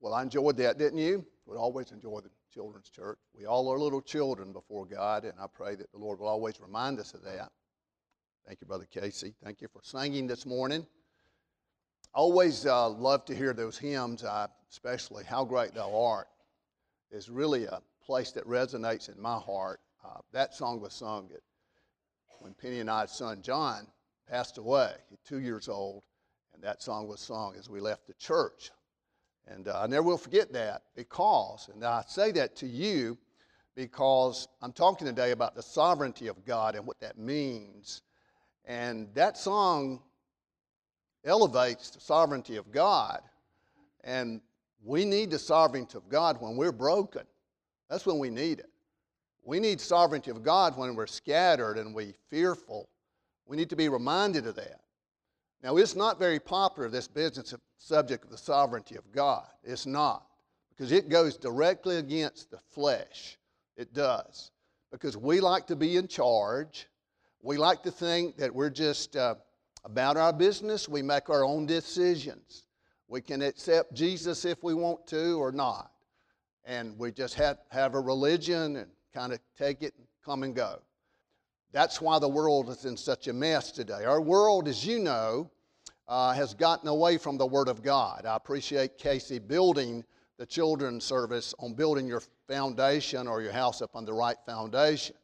Well, I enjoyed that, didn't you? We always enjoy the children's church. We all are little children before God, and I pray that the Lord will always remind us of that. Thank you, Brother Casey. Thank you for singing this morning. I always uh, love to hear those hymns, uh, especially How Great Thou Art, is really a place that resonates in my heart. Uh, that song was sung at, when Penny and I's son John passed away, two years old, and that song was sung as we left the church. And uh, I never will forget that because, and I say that to you because I'm talking today about the sovereignty of God and what that means. And that song elevates the sovereignty of God. And we need the sovereignty of God when we're broken. That's when we need it. We need sovereignty of God when we're scattered and we fearful. We need to be reminded of that. Now, it's not very popular, this business of subject of the sovereignty of God. It's not, because it goes directly against the flesh. It does. Because we like to be in charge. We like to think that we're just uh, about our business. We make our own decisions. We can accept Jesus if we want to or not. And we just have, have a religion and kind of take it and come and go. That's why the world is in such a mess today. Our world, as you know, uh, has gotten away from the Word of God. I appreciate Casey building the children's service on building your foundation or your house up on the right foundation.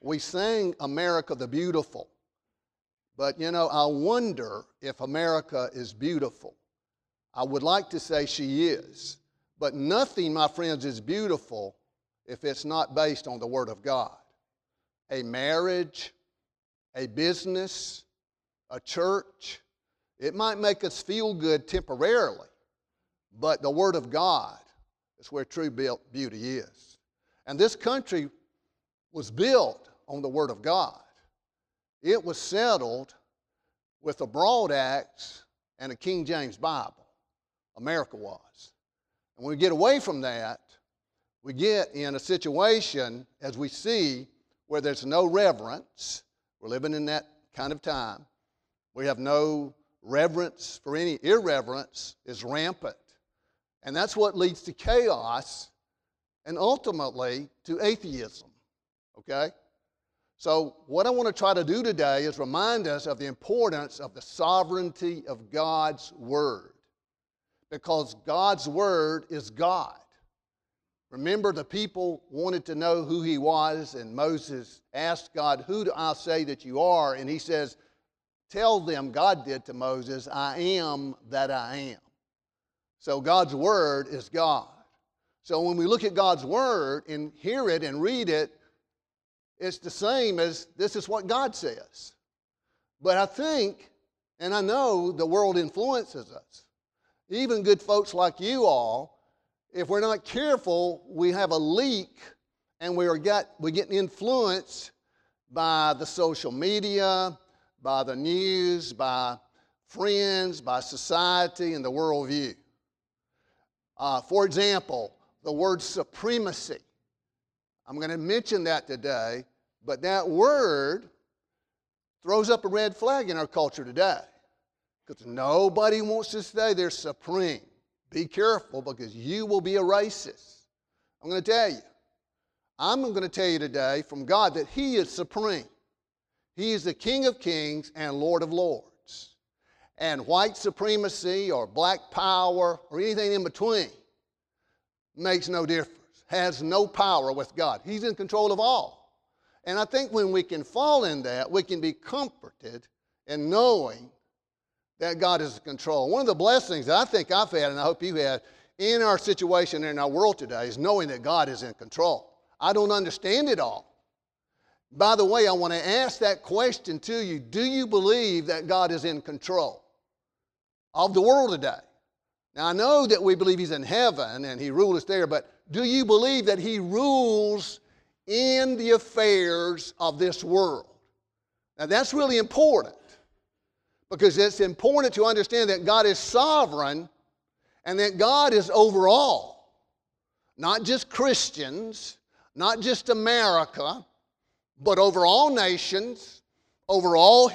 We sing America the Beautiful, but you know, I wonder if America is beautiful. I would like to say she is, but nothing, my friends, is beautiful if it's not based on the Word of God a marriage, a business, a church. It might make us feel good temporarily, but the Word of God is where true beauty is. And this country was built on the Word of God. It was settled with a broad axe and a King James Bible. America was. And when we get away from that, we get in a situation, as we see, where there's no reverence. We're living in that kind of time. We have no reverence for any irreverence is rampant. And that's what leads to chaos and ultimately to atheism. Okay? So, what I want to try to do today is remind us of the importance of the sovereignty of God's Word. Because God's Word is God. Remember, the people wanted to know who he was, and Moses asked God, Who do I say that you are? And he says, Tell them, God did to Moses, I am that I am. So God's Word is God. So when we look at God's Word and hear it and read it, it's the same as this is what God says. But I think, and I know the world influences us. Even good folks like you all if we're not careful, we have a leak and we are get, we get influenced by the social media, by the news, by friends, by society, and the worldview. Uh, for example, the word supremacy. I'm going to mention that today, but that word throws up a red flag in our culture today because nobody wants to say they're supreme. Be careful because you will be a racist. I'm going to tell you. I'm going to tell you today from God that He is supreme. He is the King of kings and Lord of lords. And white supremacy or black power or anything in between makes no difference, has no power with God. He's in control of all. And I think when we can fall in that, we can be comforted in knowing that God is in control. One of the blessings that I think I've had, and I hope you have, in our situation in our world today is knowing that God is in control. I don't understand it all. By the way, I want to ask that question to you Do you believe that God is in control of the world today? Now, I know that we believe He's in heaven and He rules there, but do you believe that He rules in the affairs of this world? Now, that's really important because it's important to understand that God is sovereign and that God is over all. Not just Christians, not just America, but over all nations, over all,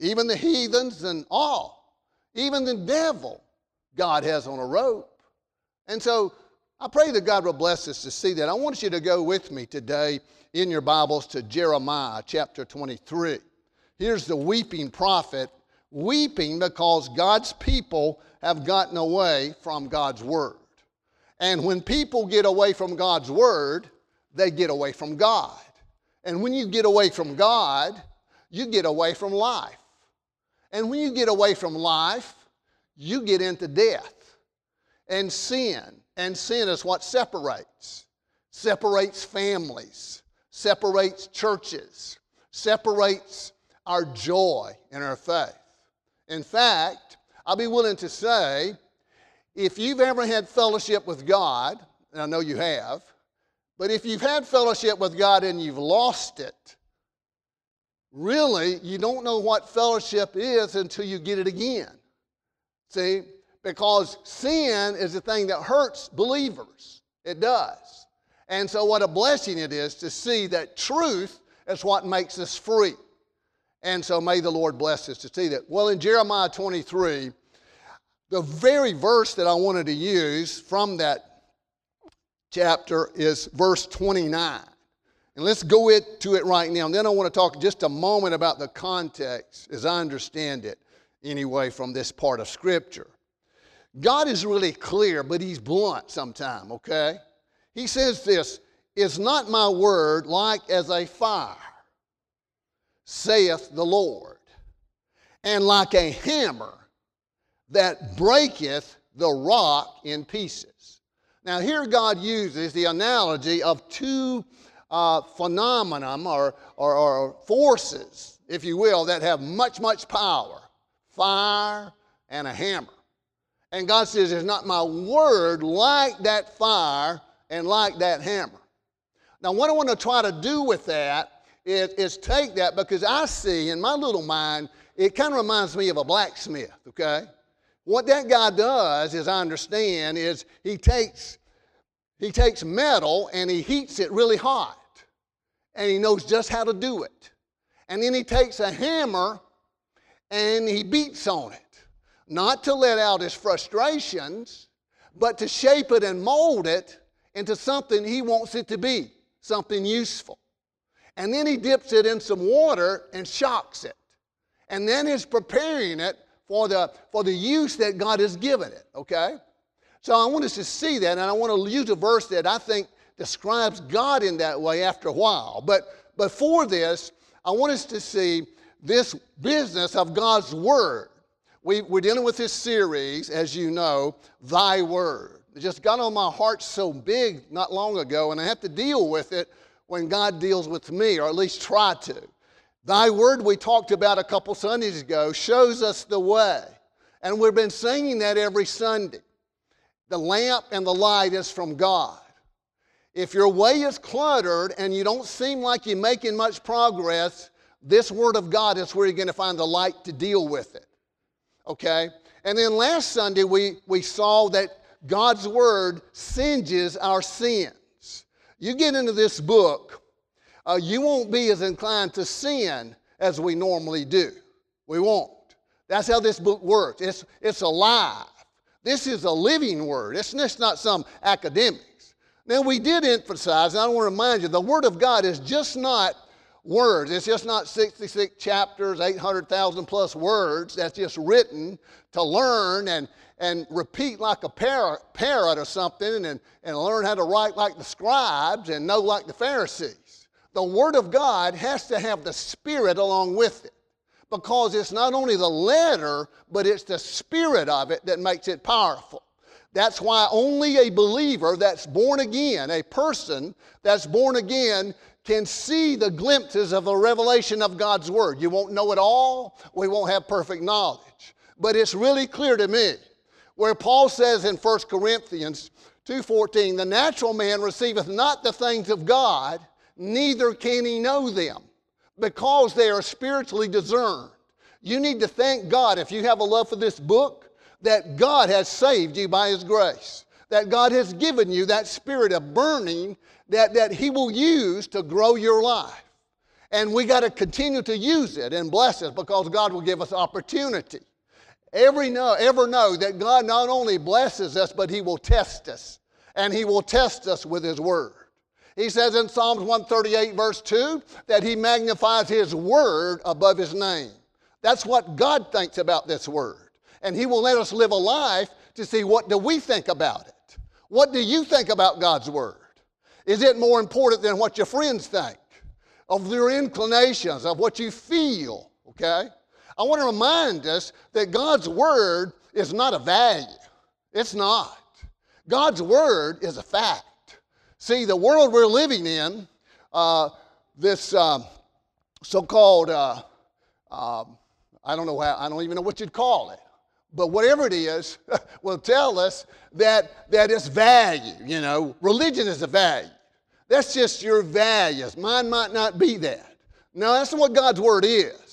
even the heathens and all. Even the devil, God has on a rope. And so I pray that God will bless us to see that. I want you to go with me today in your Bibles to Jeremiah chapter 23. Here's the weeping prophet weeping because God's people have gotten away from God's word. And when people get away from God's word, they get away from God. And when you get away from God, you get away from life. And when you get away from life, you get into death and sin. And sin is what separates, separates families, separates churches, separates our joy and our faith. In fact, I'll be willing to say if you've ever had fellowship with God, and I know you have, but if you've had fellowship with God and you've lost it, really, you don't know what fellowship is until you get it again. See? Because sin is the thing that hurts believers. It does. And so, what a blessing it is to see that truth is what makes us free. And so, may the Lord bless us to see that. Well, in Jeremiah 23, the very verse that I wanted to use from that chapter is verse 29. And let's go it, to it right now. And then I want to talk just a moment about the context, as I understand it, anyway, from this part of Scripture. God is really clear, but He's blunt sometimes, okay? He says this Is not my word like as a fire, saith the Lord, and like a hammer that breaketh the rock in pieces. Now, here God uses the analogy of two uh, phenomena or, or, or forces, if you will, that have much, much power fire and a hammer. And God says, Is not my word like that fire and like that hammer? Now, what I want to try to do with that is, is take that because I see in my little mind, it kind of reminds me of a blacksmith, okay? What that guy does, as I understand, is he takes, he takes metal and he heats it really hot. And he knows just how to do it. And then he takes a hammer and he beats on it. Not to let out his frustrations, but to shape it and mold it into something he wants it to be, something useful. And then he dips it in some water and shocks it. And then he's preparing it for the, for the use that God has given it, okay? So I want us to see that, and I want to use a verse that I think describes God in that way after a while. But before this, I want us to see this business of God's Word. We, we're dealing with this series, as you know, Thy Word. It just got on my heart so big not long ago, and I have to deal with it when God deals with me, or at least try to. Thy word, we talked about a couple Sundays ago, shows us the way. And we've been singing that every Sunday. The lamp and the light is from God. If your way is cluttered and you don't seem like you're making much progress, this Word of God is where you're going to find the light to deal with it. Okay? And then last Sunday, we, we saw that God's Word singes our sins. You get into this book, uh, you won't be as inclined to sin as we normally do. We won't. That's how this book works. It's, it's alive. This is a living word. It's just not some academics. Now, we did emphasize, and I want to remind you, the Word of God is just not words. It's just not 66 chapters, 800,000 plus words that's just written to learn and, and repeat like a parrot, parrot or something and, and learn how to write like the scribes and know like the Pharisees the Word of God has to have the Spirit along with it because it's not only the letter, but it's the Spirit of it that makes it powerful. That's why only a believer that's born again, a person that's born again, can see the glimpses of the revelation of God's Word. You won't know it all, we won't have perfect knowledge. But it's really clear to me where Paul says in 1 Corinthians 2:14, the natural man receiveth not the things of God, neither can he know them because they are spiritually discerned. You need to thank God if you have a love for this book that God has saved you by his grace. That God has given you that spirit of burning that, that he will use to grow your life. And we got to continue to use it and bless it because God will give us opportunity. Every know, ever know that God not only blesses us, but He will test us. And He will test us with His Word. He says in Psalms 138, verse 2, that He magnifies His Word above His name. That's what God thinks about this Word. And He will let us live a life to see what do we think about it. What do you think about God's Word? Is it more important than what your friends think? Of your inclinations, of what you feel, okay? I want to remind us that God's Word is not a value. It's not. God's Word is a fact. See, the world we're living in, uh, this uh, so called, uh, um, I don't know how, I don't even know what you'd call it, but whatever it is, will tell us that, that it's value. You know, religion is a value. That's just your values. Mine might not be that. No, that's not what God's Word is.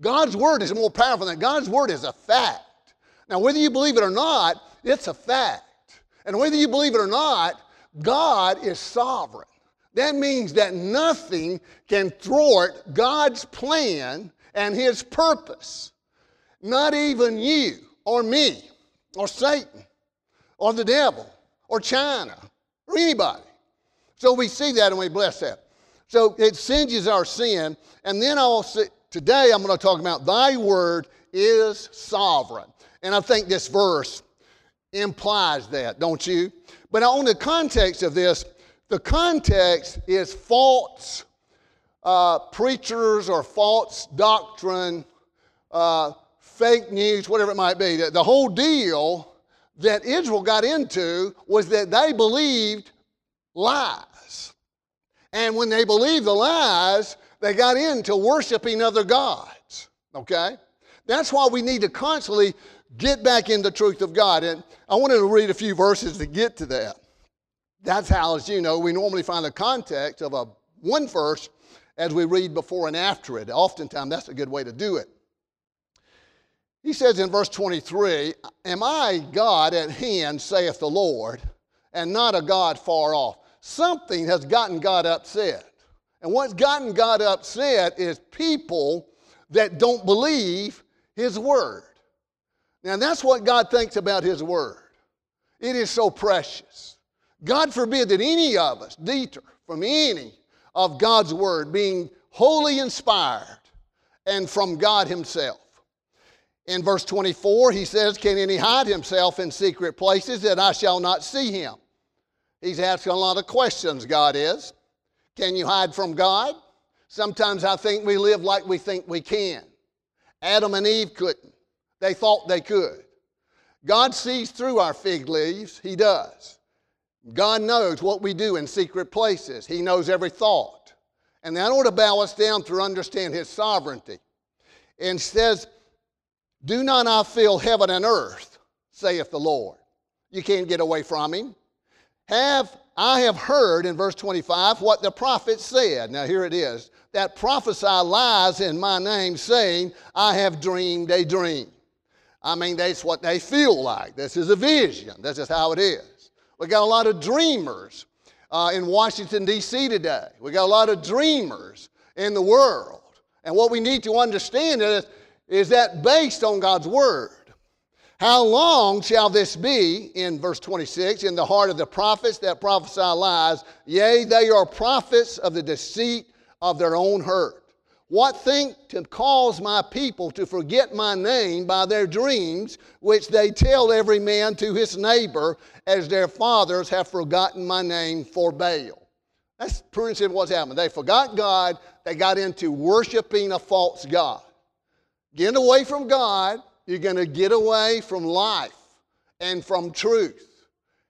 God's word is more powerful than that. God's word is a fact. Now, whether you believe it or not, it's a fact. And whether you believe it or not, God is sovereign. That means that nothing can thwart God's plan and his purpose. Not even you or me or Satan or the devil or China or anybody. So we see that and we bless that. So it singes our sin. And then I'll say, Today I'm going to talk about thy word is sovereign. And I think this verse implies that, don't you? But on the context of this, the context is false uh, preachers or false doctrine, uh, fake news, whatever it might be. The, the whole deal that Israel got into was that they believed lies. And when they believed the lies, they got into worshiping other gods. Okay? That's why we need to constantly get back in the truth of God. And I wanted to read a few verses to get to that. That's how, as you know, we normally find the context of a one verse as we read before and after it. Oftentimes, that's a good way to do it. He says in verse 23, Am I God at hand, saith the Lord, and not a God far off? Something has gotten God upset. And what's gotten God upset is people that don't believe His Word. Now, that's what God thinks about His Word. It is so precious. God forbid that any of us deter from any of God's Word being wholly inspired and from God Himself. In verse 24, he says, Can any hide himself in secret places that I shall not see him? He's asking a lot of questions, God is. Can you hide from God? Sometimes I think we live like we think we can. Adam and Eve couldn't, they thought they could. God sees through our fig leaves, He does. God knows what we do in secret places, He knows every thought. And that ought to bow us down to understand His sovereignty. And says, Do not I fill heaven and earth, saith the Lord. You can't get away from Him. Have I have heard in verse 25 what the prophet said. Now, here it is that prophesy lies in my name, saying, I have dreamed a dream. I mean, that's what they feel like. This is a vision. This is how it is. We got a lot of dreamers uh, in Washington, D.C. today. We got a lot of dreamers in the world. And what we need to understand is, is that based on God's Word. How long shall this be, in verse 26, in the heart of the prophets that prophesy lies? Yea, they are prophets of the deceit of their own hurt. What think to cause my people to forget my name by their dreams, which they tell every man to his neighbor, as their fathers have forgotten my name for Baal? That's pretty simple what's happened. They forgot God, they got into worshiping a false God. Getting away from God you're going to get away from life and from truth.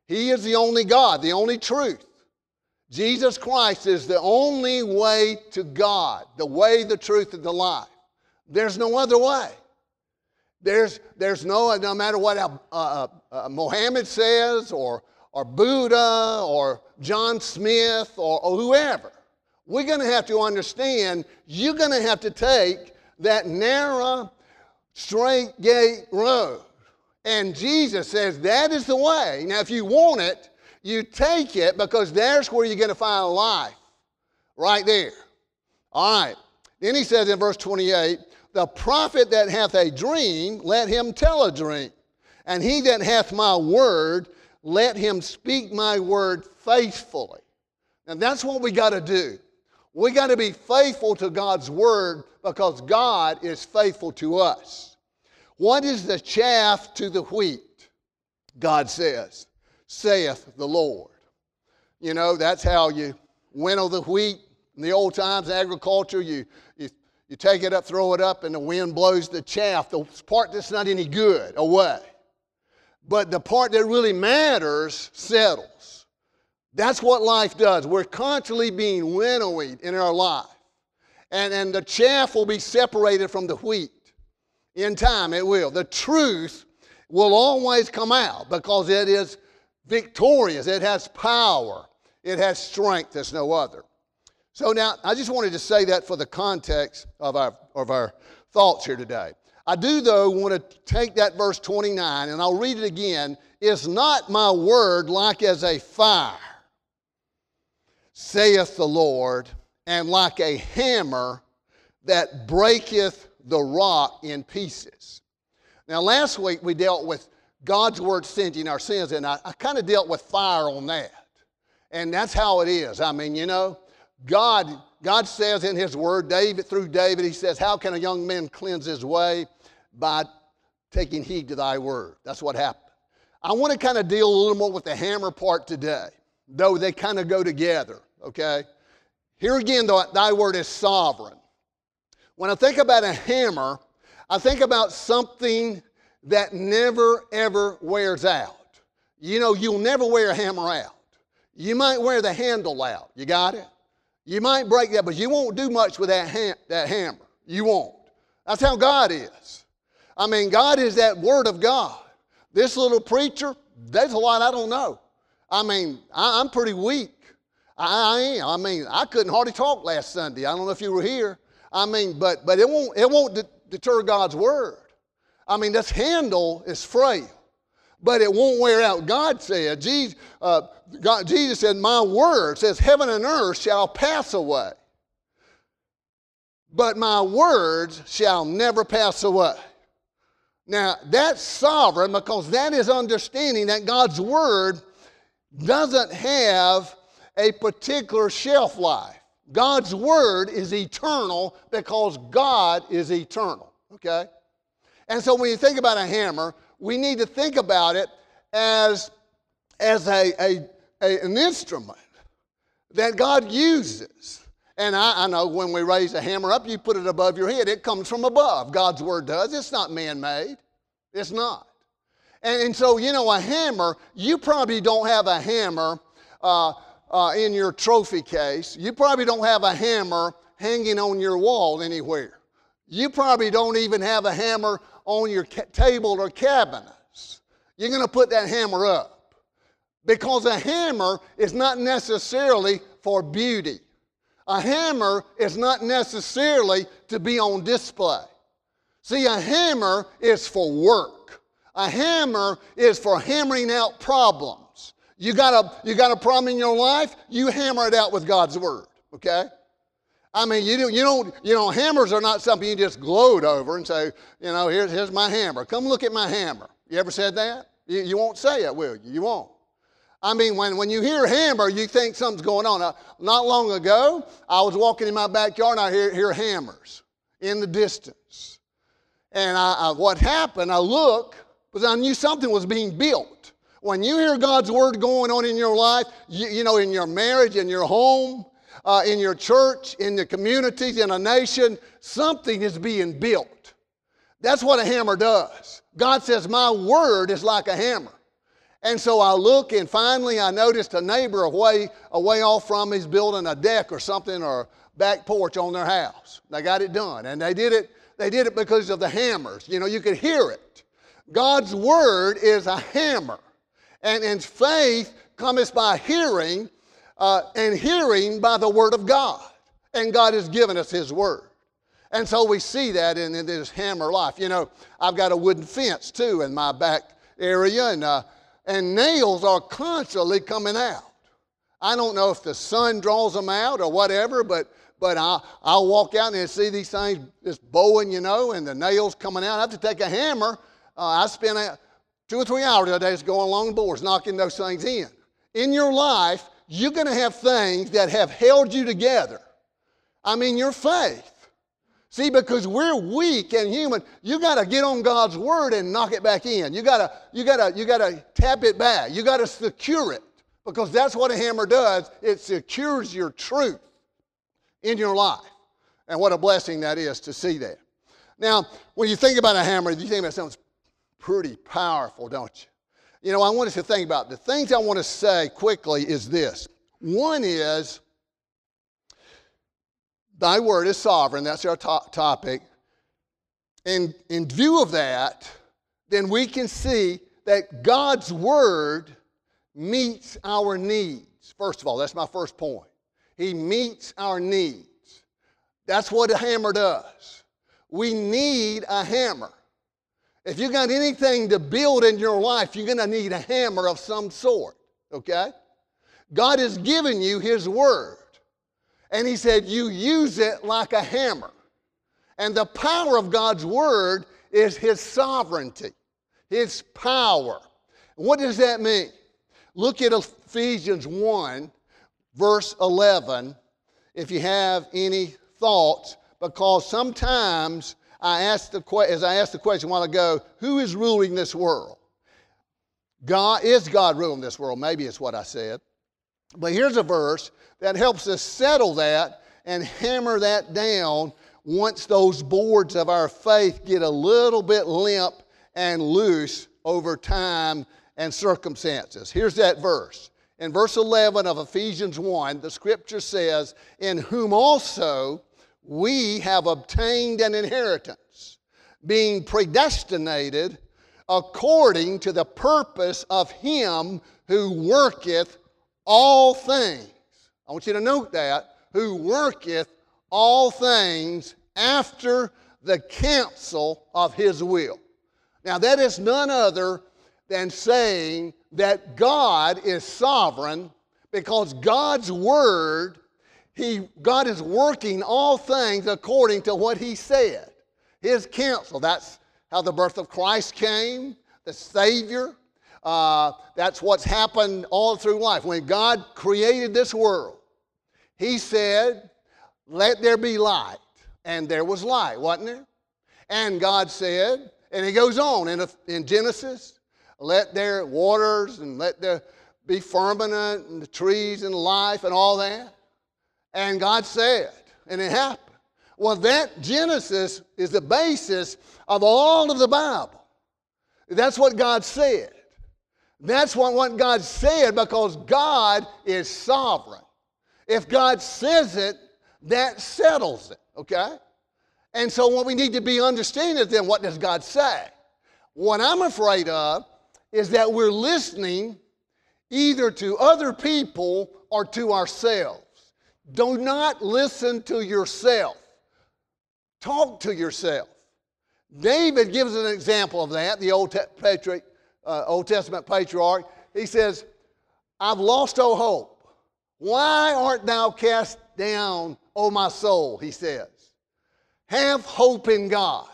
He is the only God, the only truth. Jesus Christ is the only way to God, the way, the truth, and the life. There's no other way. There's, there's no, no matter what uh, uh, uh, Mohammed says, or, or Buddha, or John Smith, or, or whoever, we're going to have to understand you're going to have to take that narrow straight gate road. And Jesus says that is the way. Now, if you want it, you take it because there's where you're going to find life. Right there. All right. Then he says in verse 28 The prophet that hath a dream, let him tell a dream. And he that hath my word, let him speak my word faithfully. And that's what we got to do. We got to be faithful to God's word because God is faithful to us. What is the chaff to the wheat? God says, saith the Lord. You know, that's how you winnow the wheat. In the old times, agriculture, you, you, you take it up, throw it up, and the wind blows the chaff, the part that's not any good, away. But the part that really matters settles. That's what life does. We're constantly being winnowed in our life. And, and the chaff will be separated from the wheat. In time, it will. The truth will always come out because it is victorious, it has power, it has strength as no other. So now, I just wanted to say that for the context of our, of our thoughts here today. I do, though, want to take that verse 29, and I'll read it again. Is not my word like as a fire, saith the Lord, and like a hammer that breaketh the rock in pieces? Now, last week we dealt with God's word singeing our sins, and I, I kind of dealt with fire on that. And that's how it is. I mean, you know, God, God says in His Word, David, through David, He says, How can a young man cleanse his way? By taking heed to thy word. That's what happened. I want to kind of deal a little more with the hammer part today, though they kind of go together, okay? Here again, though, thy word is sovereign. When I think about a hammer, I think about something that never ever wears out. You know, you'll never wear a hammer out. You might wear the handle out. You got it? You might break that, but you won't do much with that, that hammer. You won't. That's how God is. I mean, God is that Word of God. This little preacher, there's a lot I don't know. I mean, I, am pretty weak. I, I, am. I mean, I couldn't hardly talk last Sunday. I don't know if you were here. I mean, but but it won't it won't de- deter God's word. I mean, this handle is frail, but it won't wear out. God said, Jesus, uh, God, Jesus said, My word says, Heaven and earth shall pass away, but my words shall never pass away. Now, that's sovereign because that is understanding that God's word doesn't have a particular shelf life. God's word is eternal because God is eternal, okay? And so when you think about a hammer, we need to think about it as, as a, a, a an instrument that God uses. And I, I, know when we raise a hammer up, you put it above your head. It comes from above. God's word does. It's not man made. It's not. And, and, so, you know, a hammer, you probably don't have a hammer uh, uh, in your trophy case. You probably don't have a hammer hanging on your wall anywhere. You probably don't even have a hammer on your ca- table or cabinets. You're going to put that hammer up because a hammer is not necessarily for beauty. A hammer is not necessarily to be on display. See, a hammer is for work. A hammer is for hammering out problems. You got a, you got a problem in your life, you hammer it out with God's word, okay? I mean, you, do, you don't, you know, hammers are not something you just gloat over and say, you know, here's, here's my hammer. Come look at my hammer. You ever said that? You, you won't say it, will you? You won't. I mean, when, when you hear hammer, you think something's going on. Not long ago, I was walking in my backyard and I hear, hear hammers in the distance. And I, I, what happened, I look, because I knew something was being built. When you hear God's word going on in your life, you, you know, in your marriage, in your home, uh, in your church, in the communities, in a nation, something is being built. That's what a hammer does. God says, My word is like a hammer. And so I look, and finally I noticed a neighbor away, away off from me is building a deck or something or a back porch on their house. They got it done. And they did it, they did it because of the hammers. You know, you could hear it. God's word is a hammer. And, and faith cometh by hearing, uh, and hearing by the Word of God. And God has given us His Word. And so we see that in, in this hammer life. You know, I've got a wooden fence too in my back area, and, uh, and nails are constantly coming out. I don't know if the sun draws them out or whatever, but, but I, I'll walk out and see these things just bowing, you know, and the nails coming out. I have to take a hammer. Uh, I spend a, two or three hours a day just going along the boards, knocking those things in. In your life, you're going to have things that have held you together. I mean, your faith. See, because we're weak and human, you got to get on God's word and knock it back in. You got to, you got to, you got to tap it back. You got to secure it because that's what a hammer does. It secures your truth in your life. And what a blessing that is to see that. Now, when you think about a hammer, you think about something pretty powerful, don't you? You know, I want us to think about the things I want to say quickly is this. One is Thy word is sovereign. That's our to- topic. And in view of that, then we can see that God's word meets our needs. First of all, that's my first point. He meets our needs. That's what a hammer does. We need a hammer. If you got anything to build in your life, you're going to need a hammer of some sort, okay? God has given you His Word. And he said, You use it like a hammer. And the power of God's word is his sovereignty, his power. What does that mean? Look at Ephesians 1, verse 11, if you have any thoughts, because sometimes I asked the as I asked the question a while ago, who is ruling this world? God is God ruling this world? Maybe it's what I said. But here's a verse that helps us settle that and hammer that down once those boards of our faith get a little bit limp and loose over time and circumstances. Here's that verse. In verse 11 of Ephesians 1, the scripture says, In whom also we have obtained an inheritance, being predestinated according to the purpose of Him who worketh all things I want you to note that, who worketh all things after the counsel of his will. Now, that is none other than saying that God is sovereign because God's word, he, God is working all things according to what he said. His counsel. That's how the birth of Christ came, the Savior. Uh, that's what's happened all through life. When God created this world, he said, Let there be light. And there was light, wasn't there? And God said, and he goes on in, in Genesis, let there waters and let there be firmament and the trees and life and all that. And God said, and it happened. Well, that Genesis is the basis of all of the Bible. That's what God said. That's what, what God said because God is sovereign. If God says it, that settles it, okay? And so what we need to be understanding is then what does God say? What I'm afraid of is that we're listening either to other people or to ourselves. Do not listen to yourself. Talk to yourself. David gives an example of that, the Old, Patriot, uh, Old Testament patriarch. He says, I've lost all hope. Why art thou cast down, O my soul? He says. Have hope in God.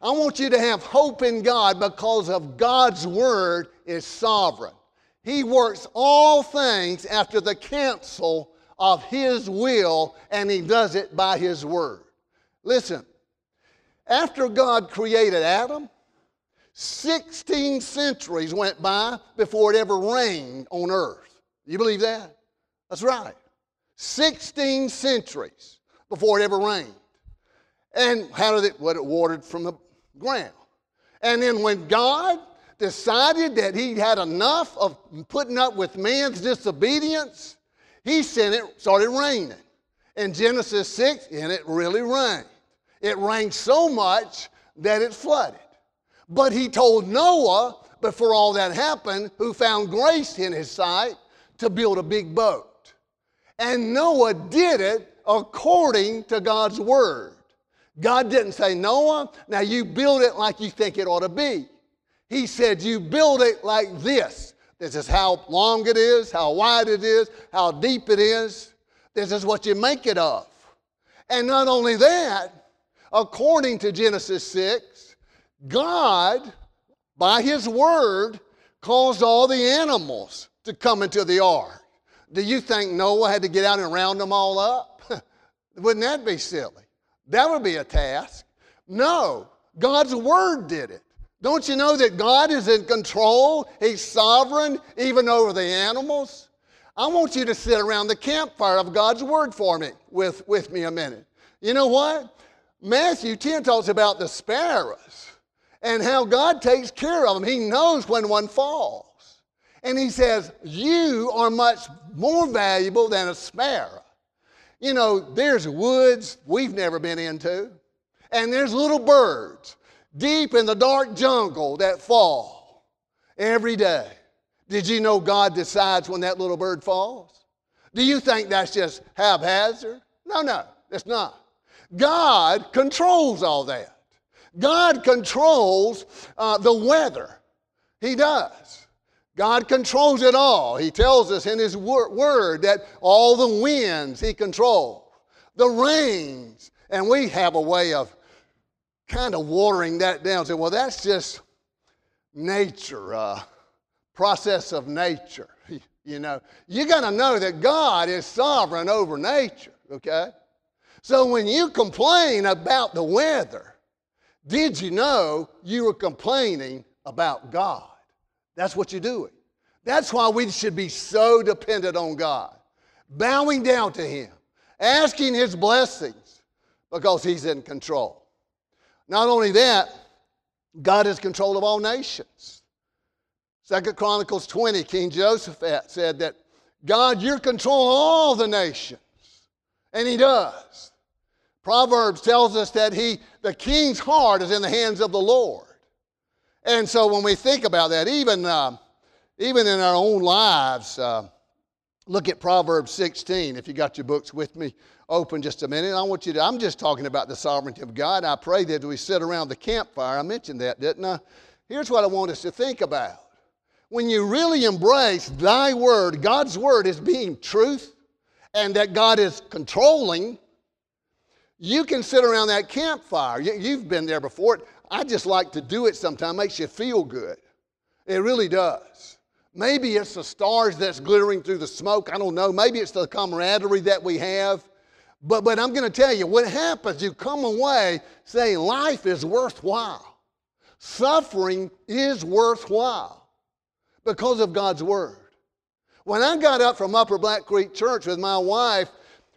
I want you to have hope in God because of God's word is sovereign. He works all things after the counsel of His will, and He does it by His word. Listen, after God created Adam, 16 centuries went by before it ever rained on earth. You believe that? That's right. 16 centuries before it ever rained. And how did it, what it watered from the ground. And then when God decided that he had enough of putting up with man's disobedience, he sent it, started raining. In Genesis 6, and it really rained. It rained so much that it flooded. But he told Noah, before all that happened, who found grace in his sight, to build a big boat. And Noah did it according to God's word. God didn't say, Noah, now you build it like you think it ought to be. He said, You build it like this. This is how long it is, how wide it is, how deep it is. This is what you make it of. And not only that, according to Genesis 6, God, by His word, caused all the animals to come into the ark. Do you think Noah had to get out and round them all up? Wouldn't that be silly? That would be a task. No, God's word did it. Don't you know that God is in control? He's sovereign even over the animals. I want you to sit around the campfire of God's word for me with, with me a minute. You know what? Matthew 10 talks about the sparrows and how God takes care of them. He knows when one falls. And he says, You are much more valuable than a sparrow. You know, there's woods we've never been into, and there's little birds deep in the dark jungle that fall every day. Did you know God decides when that little bird falls? Do you think that's just haphazard? No, no, it's not. God controls all that. God controls uh, the weather. He does. God controls it all. He tells us in His wor- word that all the winds He controls, the rains, and we have a way of kind of watering that down. Say, well, that's just nature, uh, process of nature. You know, you got to know that God is sovereign over nature, okay? So when you complain about the weather, did you know you were complaining about God? That's what you're doing. That's why we should be so dependent on God, bowing down to Him, asking His blessings because He's in control. Not only that, God is control of all nations. Second Chronicles 20, King Joseph said that God, you're controlling all the nations. And he does. Proverbs tells us that he, the king's heart is in the hands of the Lord. And so when we think about that, even, uh, even in our own lives, uh, look at Proverbs 16, if you got your books with me open just a minute. I want you to, I'm just talking about the sovereignty of God. I pray that we sit around the campfire. I mentioned that, didn't I? Here's what I want us to think about. When you really embrace thy word, God's word as being truth, and that God is controlling, you can sit around that campfire. You've been there before. I just like to do it sometimes. It makes you feel good. It really does. Maybe it's the stars that's glittering through the smoke. I don't know. Maybe it's the camaraderie that we have. But, but I'm going to tell you what happens. You come away saying life is worthwhile, suffering is worthwhile because of God's Word. When I got up from Upper Black Creek Church with my wife,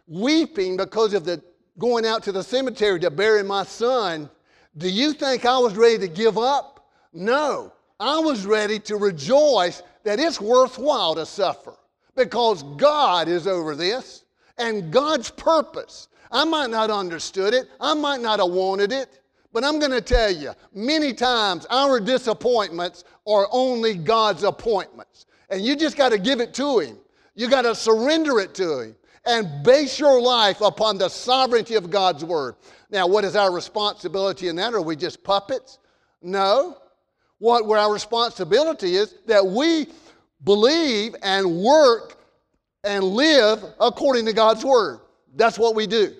weeping because of the going out to the cemetery to bury my son, do you think I was ready to give up? No. I was ready to rejoice that it's worthwhile to suffer because God is over this and God's purpose. I might not understood it. I might not have wanted it. But I'm going to tell you, many times our disappointments are only God's appointments. And you just got to give it to Him. You got to surrender it to Him and base your life upon the sovereignty of God's Word. Now, what is our responsibility in that? Are we just puppets? No. What where our responsibility is that we believe and work and live according to God's word. That's what we do.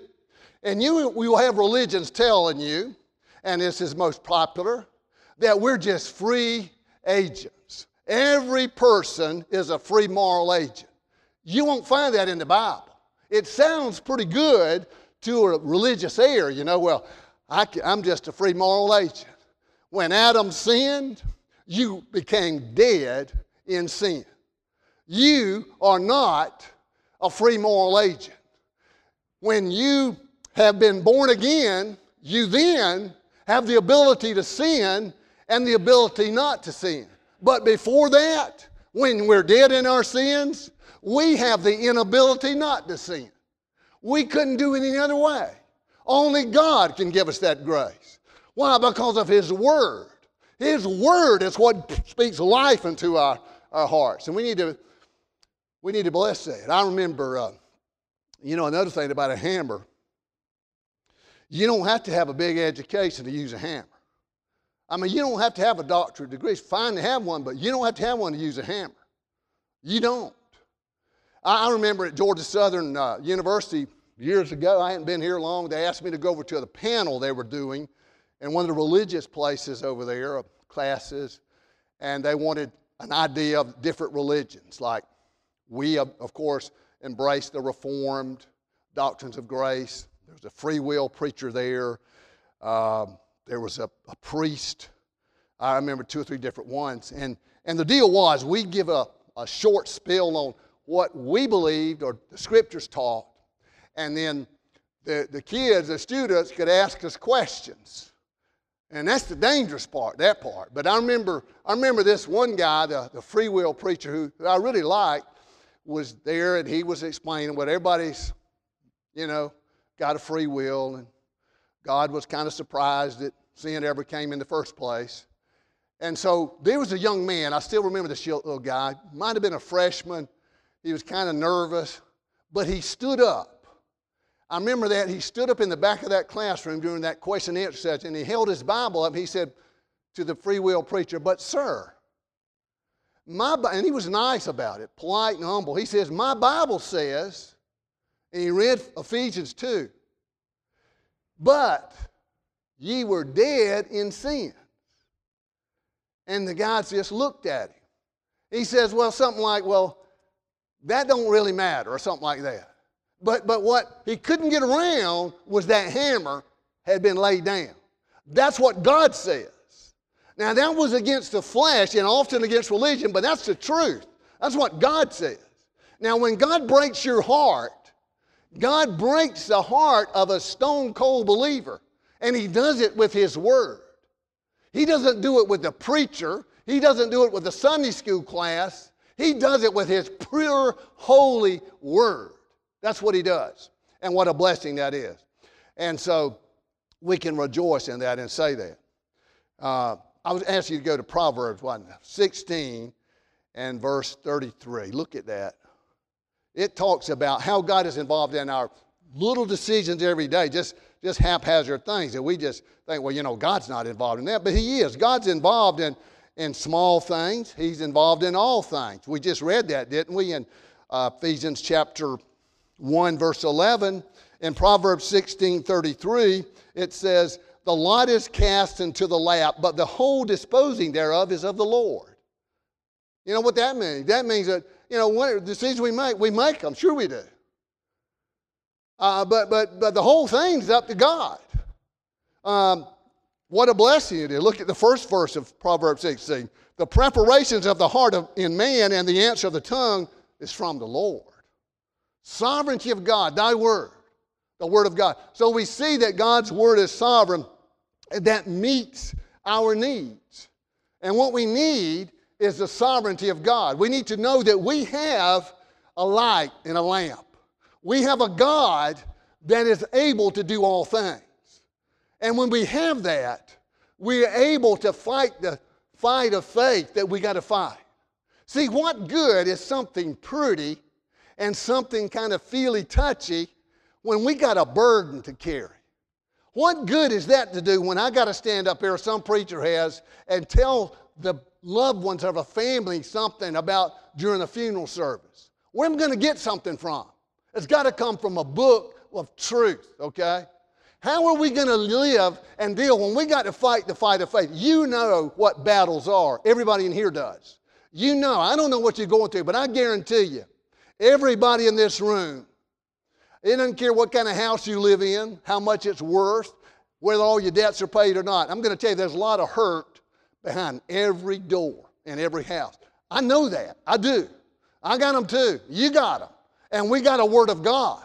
And you we will have religions telling you, and this is most popular, that we're just free agents. Every person is a free moral agent. You won't find that in the Bible. It sounds pretty good to a religious ear, you know, well, I, am just a free moral agent. When Adam sinned, you became dead in sin you are not a free moral agent. When you have been born again, you then have the ability to sin and the ability not to sin. But before that, when we're dead in our sins, we have the inability not to sin. We couldn't do it any other way. Only God can give us that grace. Why? Because of His Word. His Word is what speaks life into our, our hearts. And we need to we need to bless that. I remember, uh, you know, another thing about a hammer, you don't have to have a big education to use a hammer. I mean, you don't have to have a doctorate degree. It's fine to have one, but you don't have to have one to use a hammer. You don't. I, remember at Georgia Southern uh, University years ago, I hadn't been here long, they asked me to go over to the panel they were doing in one of the religious places over there, of classes, and they wanted an idea of different religions. Like we, of course, embrace the Reformed doctrines of grace. There was a free will preacher there. Um, there was a, a, priest. I remember two or three different ones. And, and the deal was we give a, a short spill on what we believed or the scriptures taught. And then the, the kids, the students, could ask us questions. And that's the dangerous part, that part. But I remember, I remember this one guy, the, the free will preacher who, who I really liked, was there and he was explaining what everybody's, you know, got a free will. And God was kind of surprised that sin ever came in the first place. And so there was a young man, I still remember this little guy, might have been a freshman. He was kind of nervous, but he stood up I remember that he stood up in the back of that classroom during that question and answer session and he held his Bible up. He said to the free will preacher, But, sir, my, and he was nice about it, polite and humble. He says, My Bible says, and he read Ephesians 2, but ye were dead in sin. And the guy just looked at him. He says, Well, something like, Well, that don't really matter, or something like that. But, but what he couldn't get around was that hammer had been laid down. That's what God says. Now, that was against the flesh and often against religion, but that's the truth. That's what God says. Now, when God breaks your heart, God breaks the heart of a stone cold believer, and He does it with His Word. He doesn't do it with the preacher, He doesn't do it with the Sunday school class, He does it with His pure, holy Word. That's what he does. And what a blessing that is. And so we can rejoice in that and say that. Uh, I was asking you to go to Proverbs 1, 16 and verse 33. Look at that. It talks about how God is involved in our little decisions every day, just, just haphazard things. that we just think, well, you know, God's not involved in that. But He is. God's involved in, in small things, He's involved in all things. We just read that, didn't we, in uh, Ephesians chapter 1, verse 11. In Proverbs 16 33, it says, The lot is cast into the lap, but the whole disposing thereof is of the Lord. You know what that means? That means that, you know, what decisions we make, we make them. Sure we do. Uh, but, but, but the whole thing's up to God. Um, what a blessing it is. Look at the first verse of Proverbs 16. The preparations of the heart of, in man and the answer of the tongue is from the Lord. Sovereignty of God, thy word, the word of God. So we see that God's word is sovereign that meets our needs. And what we need is the sovereignty of God. We need to know that we have a light and a lamp. We have a God that is able to do all things. And when we have that, we are able to fight the fight of faith that we got to fight. See, what good is something pretty and something kind of feely touchy when we got a burden to carry. What good is that to do when I got to stand up here, some preacher has, and tell the loved ones of a family something about during a funeral service? Where am I going to get something from? It's got to come from a book of truth, okay? How are we going to live and deal when we got to fight the fight of faith? You know what battles are. Everybody in here does. You know. I don't know what you're going through, but I guarantee you, Everybody in this room, it doesn't care what kind of house you live in, how much it's worth, whether all your debts are paid or not. I'm going to tell you, there's a lot of hurt behind every door in every house. I know that. I do. I got them too. You got them. And we got a Word of God.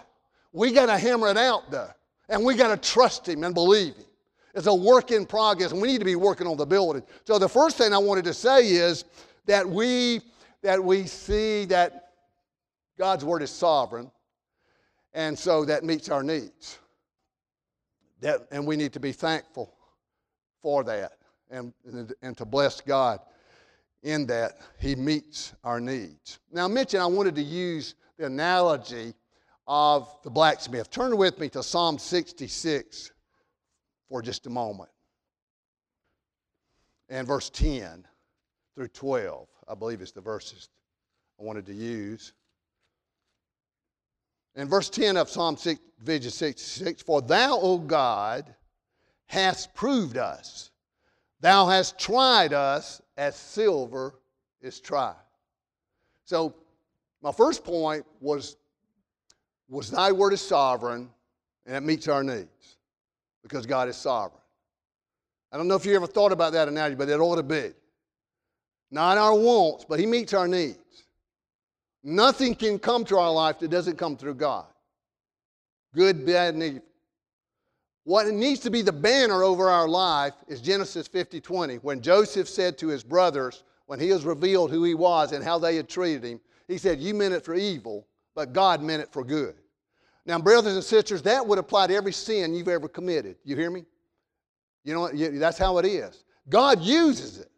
We got to hammer it out, though. And we got to trust Him and believe Him. It's a work in progress, and we need to be working on the building. So the first thing I wanted to say is that we that we see that God's word is sovereign, and so that meets our needs. That, and we need to be thankful for that and, and to bless God in that He meets our needs. Now, I mentioned I wanted to use the analogy of the blacksmith. Turn with me to Psalm 66 for just a moment. And verse 10 through 12, I believe is the verses I wanted to use. In verse 10 of Psalm 6, Division 66, For thou, O God, hast proved us. Thou hast tried us as silver is tried. So, my first point was, was thy word is sovereign and it meets our needs because God is sovereign. I don't know if you ever thought about that analogy, but it ought to be. Not our wants, but He meets our needs. Nothing can come to our life that doesn't come through God. Good, bad, and evil. What needs to be the banner over our life is Genesis 50 20, when Joseph said to his brothers, when he was revealed who he was and how they had treated him, he said, You meant it for evil, but God meant it for good. Now, brothers and sisters, that would apply to every sin you've ever committed. You hear me? You know what? That's how it is. God uses it,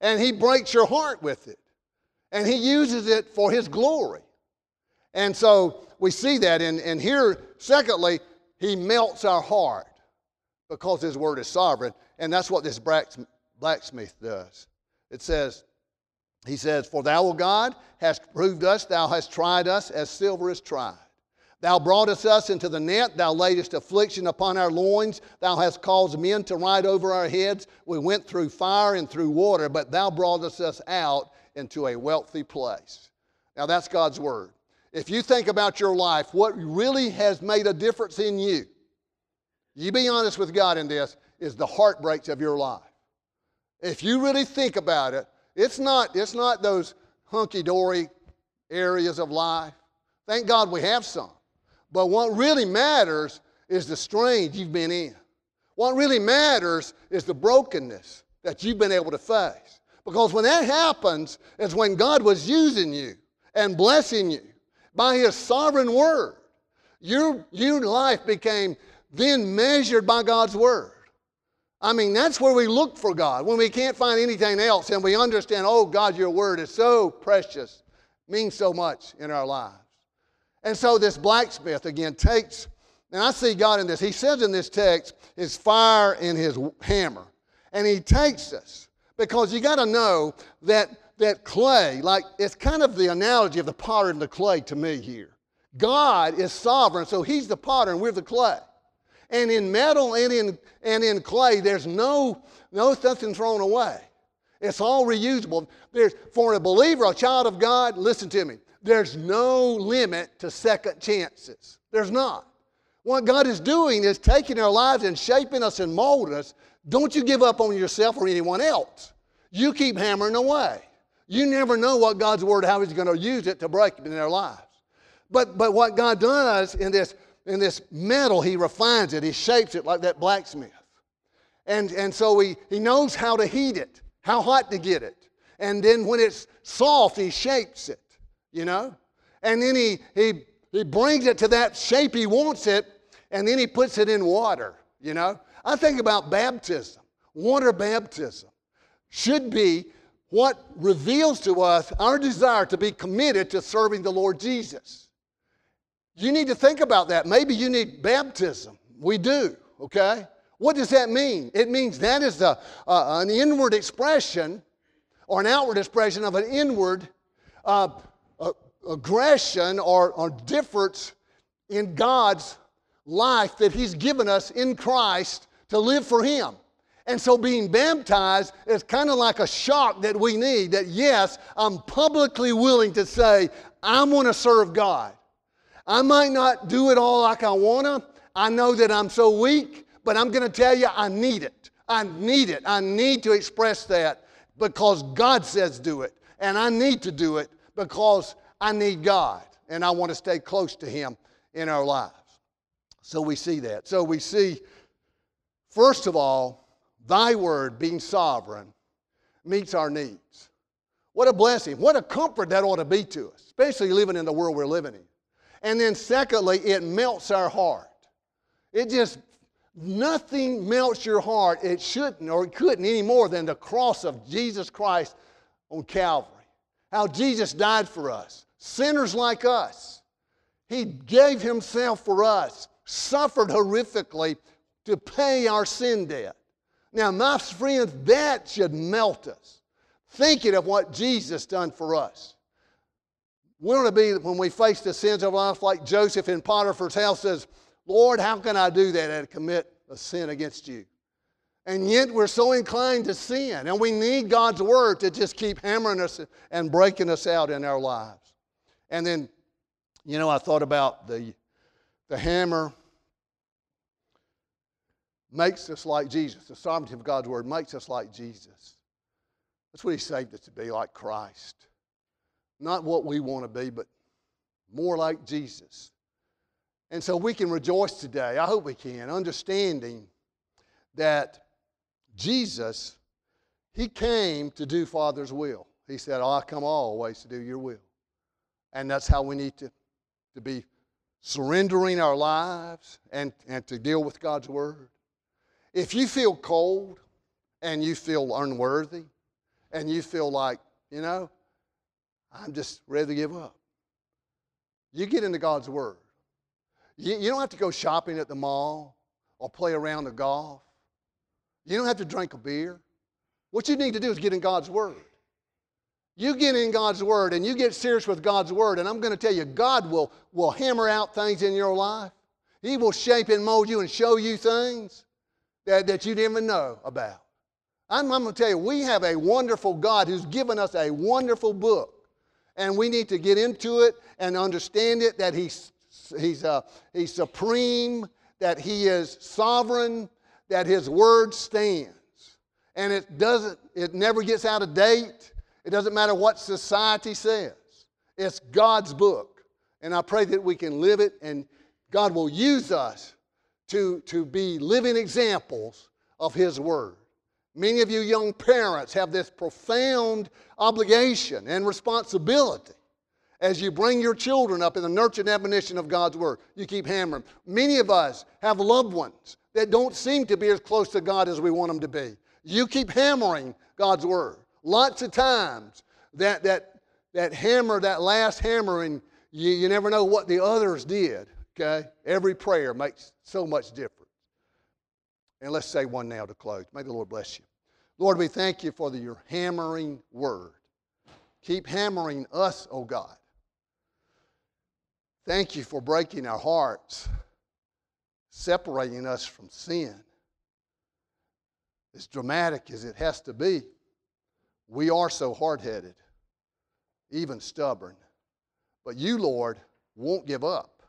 and He breaks your heart with it, and He uses it for His glory. And so we see that. And, and here, secondly, He melts our heart because His word is sovereign. And that's what this blacksmith does. It says, He says, For thou, O God, hast proved us, thou hast tried us as silver is tried. Thou broughtest us into the net, thou laidest affliction upon our loins, thou hast caused men to ride over our heads. We went through fire and through water, but thou broughtest us out into a wealthy place. Now that's God's word. If you think about your life, what really has made a difference in you, you be honest with God in this, is the heartbreaks of your life. If you really think about it, it's not, it's not those hunky dory areas of life. Thank God we have some. But what really matters is the strain you've been in. What really matters is the brokenness that you've been able to face. Because when that happens, is when God was using you and blessing you by His sovereign word. Your, your life became then measured by God's word. I mean, that's where we look for God. When we can't find anything else and we understand, oh, God, your word is so precious, means so much in our lives. And so this blacksmith again takes, and I see God in this. He says in this text, his fire and his hammer. And he takes us because you got to know that, that clay, like it's kind of the analogy of the potter and the clay to me here. God is sovereign, so he's the potter and we're the clay. And in metal and in, and in clay, there's no, no nothing thrown away. It's all reusable. There's, for a believer, a child of God, listen to me there's no limit to second chances. There's not. What God is doing is taking our lives and shaping us and molding us. Don't you give up on yourself or anyone else. You keep hammering away. You never know what God's word, how He's going to use it to break in their lives. But, but what God does in this, in this metal, He refines it, He shapes it like that blacksmith. And, and so he, he knows how to heat it, how hot to get it. And then when it's soft, He shapes it you know? And then he, he, he brings it to that shape he wants it, and then he puts it in water, you know? I think about baptism. Water baptism should be what reveals to us our desire to be committed to serving the Lord Jesus. You need to think about that. Maybe you need baptism. We do, okay? What does that mean? It means that is a, uh, an inward expression or an outward expression of an inward uh, aggression or, or difference in God's life that He's given us in Christ to live for Him. And so being baptized is kind of like a shock that we need that, yes, I'm publicly willing to say, I'm going to serve God. I might not do it all like I want to. I know that I'm so weak, but I'm going to tell you, I need it. I need it. I need to express that because God says do it. And I need to do it because I need God and I want to stay close to Him in our lives. So we see that. So we see, first of all, Thy word being sovereign meets our needs. What a blessing. What a comfort that ought to be to us, especially living in the world we're living in. And then, secondly, it melts our heart. It just, nothing melts your heart. It shouldn't or it couldn't any more than the cross of Jesus Christ on Calvary. How Jesus died for us sinners like us. He gave himself for us, suffered horrifically to pay our sin debt. Now, my friends, that should melt us. Thinking of what Jesus done for us. We want to be, when we face the sins of life, like Joseph in Potiphar's house says, Lord, how can I do that and commit a sin against you? And yet we're so inclined to sin. And we need God's word to just keep hammering us and breaking us out in our lives. And then, you know, I thought about the, the hammer makes us like Jesus. The sovereignty of God's word makes us like Jesus. That's what He saved us to be, like Christ. Not what we want to be, but more like Jesus. And so we can rejoice today. I hope we can, understanding that Jesus, He came to do Father's will. He said, I come always to do your will. And that's how we need to, to be surrendering our lives and, and to deal with God's Word. If you feel cold and you feel unworthy and you feel like, you know, I'm just ready to give up, you get into God's Word. You, you don't have to go shopping at the mall or play around the golf. You don't have to drink a beer. What you need to do is get in God's Word. You get in God's Word and you get serious with God's Word, and I'm going to tell you, God will, will hammer out things in your life. He will shape and mold you and show you things that, that you didn't even know about. I'm, I'm going to tell you, we have a wonderful God who's given us a wonderful book. And we need to get into it and understand it that He's, he's, uh, he's supreme, that He is sovereign, that His word stands. And it doesn't, it never gets out of date. It doesn't matter what society says. It's God's book. And I pray that we can live it and God will use us to, to be living examples of His Word. Many of you young parents have this profound obligation and responsibility as you bring your children up in the nurture and admonition of God's Word. You keep hammering. Many of us have loved ones that don't seem to be as close to God as we want them to be. You keep hammering God's Word. Lots of times that, that, that hammer, that last hammering, you, you never know what the others did. Okay? Every prayer makes so much difference. And let's say one now to close. May the Lord bless you. Lord, we thank you for the, your hammering word. Keep hammering us, O oh God. Thank you for breaking our hearts, separating us from sin. As dramatic as it has to be, we are so hard headed, even stubborn. But you, Lord, won't give up.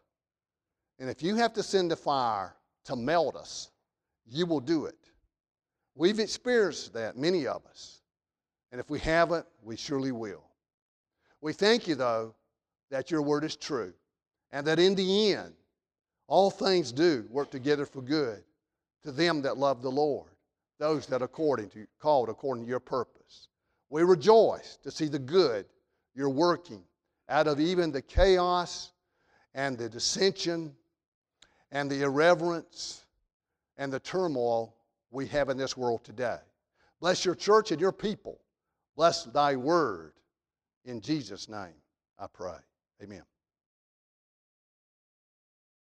And if you have to send a fire to melt us, you will do it. We've experienced that, many of us. And if we haven't, we surely will. We thank you, though, that your word is true and that in the end, all things do work together for good to them that love the Lord, those that are according to, called according to your purpose. We rejoice to see the good you're working out of even the chaos and the dissension and the irreverence and the turmoil we have in this world today. Bless your church and your people. Bless thy word. In Jesus' name, I pray. Amen.